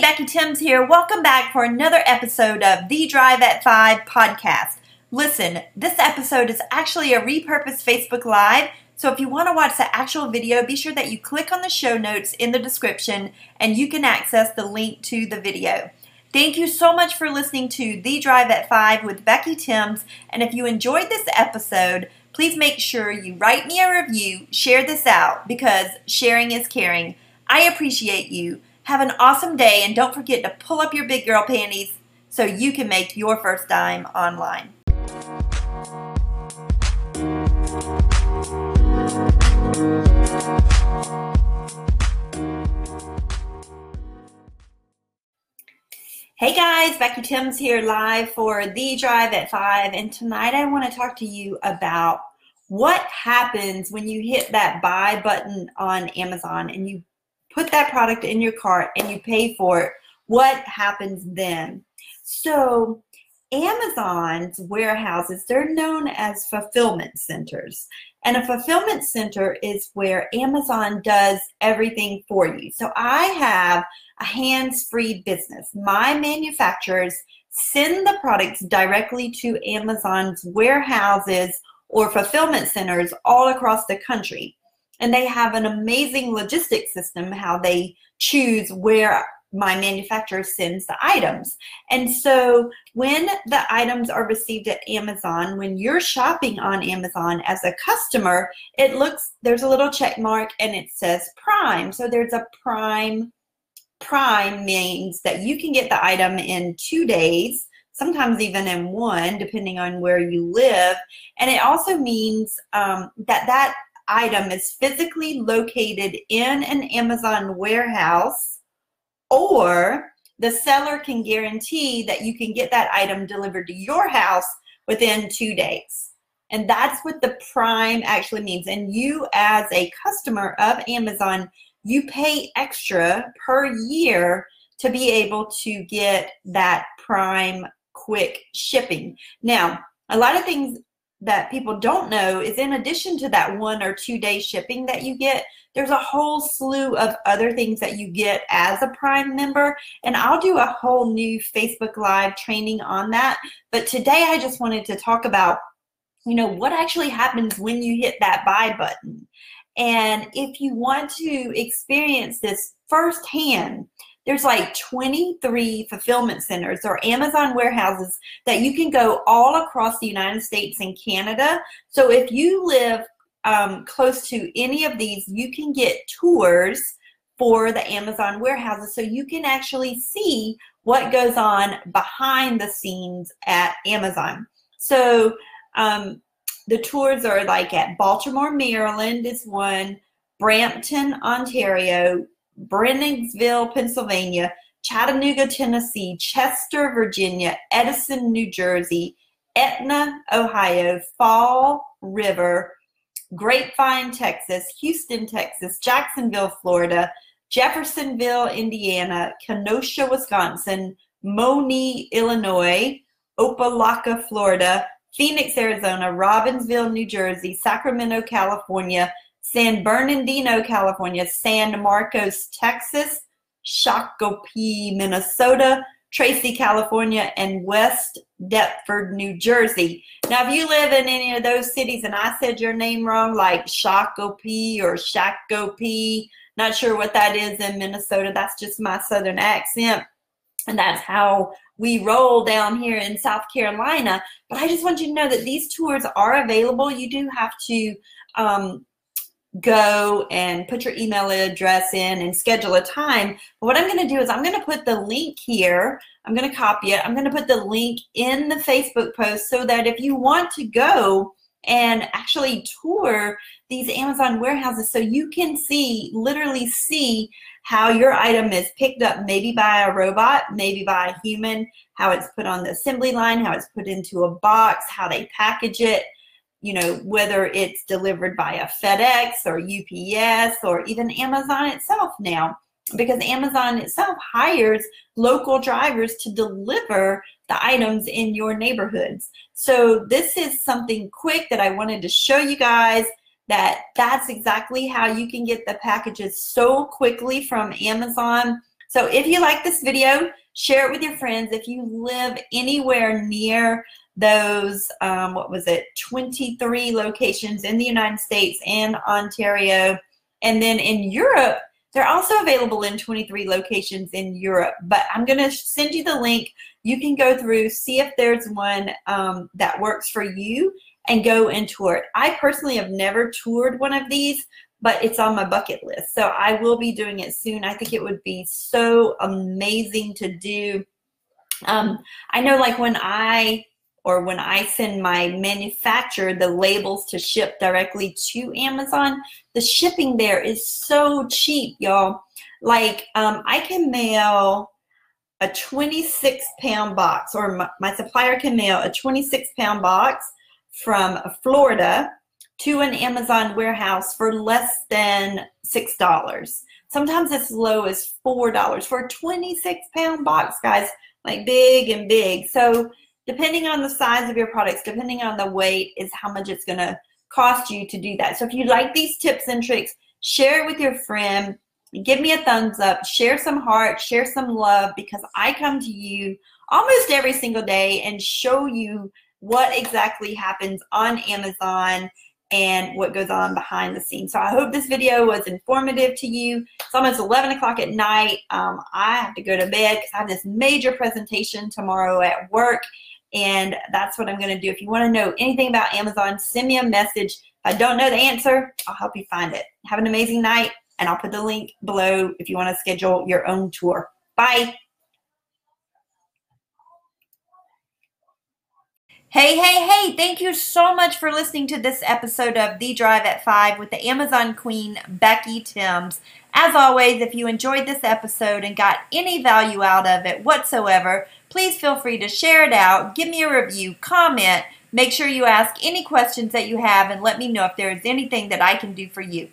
Becky Thames here. Welcome back for another episode of the Drive at 5 podcast. Listen, this episode is actually a repurposed Facebook Live, so if you want to watch the actual video, be sure that you click on the show notes in the description and you can access the link to the video. Thank you so much for listening to The Drive at 5 with Becky Thames, and if you enjoyed this episode, please make sure you write me a review, share this out, because sharing is caring. I appreciate you. Have an awesome day and don't forget to pull up your big girl panties so you can make your first dime online. Hey guys, Becky Thames here live for The Drive at 5 and tonight I want to talk to you about what happens when you hit that buy button on Amazon and you put that product in your cart and you pay for it, what happens then? So, Amazon's warehouses, they're known as fulfillment centers. And a fulfillment center is where Amazon does everything for you. So I have a hands free business. My manufacturers send the products directly to Amazon's warehouses or fulfillment centers all across the country and they have an amazing logistics system how they choose where my manufacturer sends the items. And so when the items are received at Amazon, when you're shopping on Amazon as a customer, it looks there's a little check mark and it says Prime. So there's a Prime Prime means that you can get the item in 2 days sometimes even in one, depending on where you live. And it also means um, that that item is physically located in an Amazon warehouse, or the seller can guarantee that you can get that item delivered to your house within two days. And that's what the prime actually means. And you, as a customer of Amazon, you pay extra per year to be able to get that prime quick shipping. Now, a lot of things that people don't know is in addition to that one or two day shipping that you get, there's a whole slew of other things that you get as a Prime member. And I'll do a whole new Facebook Live training on that. But today I just wanted to talk about, you know, what actually happens when you hit that buy button. And if you want to experience this firsthand, there's like 23 fulfillment centers or Amazon warehouses that you can go all across the United States and Canada. So if you live um, close to any of these, you can get tours for the Amazon warehouses so you can actually see what goes on behind the scenes at Amazon. So um, the tours are like at Baltimore, Maryland is one, Brampton, Ontario, Breinigsville, Pennsylvania, Chattanooga, Tennessee, Chester, Virginia, Edison, New Jersey, Etna, Ohio, Fall River, Grapevine, Texas, Houston, Texas, Jacksonville, Florida, Jeffersonville, Indiana, Kenosha, Wisconsin, Monee, Illinois, Opa-locka, Florida, Phoenix, Arizona, Robbinsville, New Jersey, Sacramento, California, San Bernardino, California, San Marcos, Texas, Shakopee, Minnesota, Tracy, California, and West Deptford, New Jersey. Now, if you live in any of those cities and I said your name wrong, like Shakopee or Shakopee, not sure what that is in Minnesota, that's just my southern accent. And that's how we roll down here in South Carolina. But I just want you to know that these tours are available. You do have to um, go and put your email address in and schedule a time. But what I'm going to do is I'm going to put the link here. I'm going to copy it. I'm going to put the link in the Facebook post so that if you want to go and actually tour these Amazon warehouses so you can see, literally see how your item is picked up maybe by a robot, maybe by a human, how it's put on the assembly line, how it's put into a box, how they package it, you know, whether it's delivered by a FedEx or UPS or even Amazon itself now, because Amazon itself hires local drivers to deliver the items in your neighborhoods. So this is something quick that I wanted to show you guys that that's exactly how you can get the packages so quickly from Amazon So if you like this video, share it with your friends. If you live anywhere near those, um, what was it, 23 locations in the United States and Ontario, and then in Europe, they're also available in 23 locations in Europe, but I'm going to send you the link. You can go through, see if there's one um, that works for you, and go and tour it. I personally have never toured one of these, but it's on my bucket list. So I will be doing it soon. I think it would be so amazing to do. Um, I know like when I or when I send my manufacturer the labels to ship directly to Amazon, the shipping there is so cheap, y'all. Like um, I can mail a 26 pound box, or my, my supplier can mail a 26 pound box from Florida to an Amazon warehouse for less than $6. Sometimes it's as low as $4 for a 26 pound box, guys, like big and big. So depending on the size of your products, depending on the weight is how much it's going to cost you to do that. So if you like these tips and tricks, share it with your friend. Give me a thumbs up, share some heart, share some love because I come to you almost every single day and show you what exactly happens on Amazon and what goes on behind the scenes. So I hope this video was informative to you. It's almost 11 o'clock at night. Um, I have to go to bed because I have this major presentation tomorrow at work and that's what I'm going to do. If you want to know anything about Amazon, send me a message. If I don't know the answer, I'll help you find it. Have an amazing night, and I'll put the link below if you want to schedule your own tour. Bye. Hey, hey, hey, thank you so much for listening to this episode of The Drive at 5 with the Amazon Queen, Becky Thames. As always, if you enjoyed this episode and got any value out of it whatsoever, please feel free to share it out, give me a review, comment, make sure you ask any questions that you have, and let me know if there is anything that I can do for you.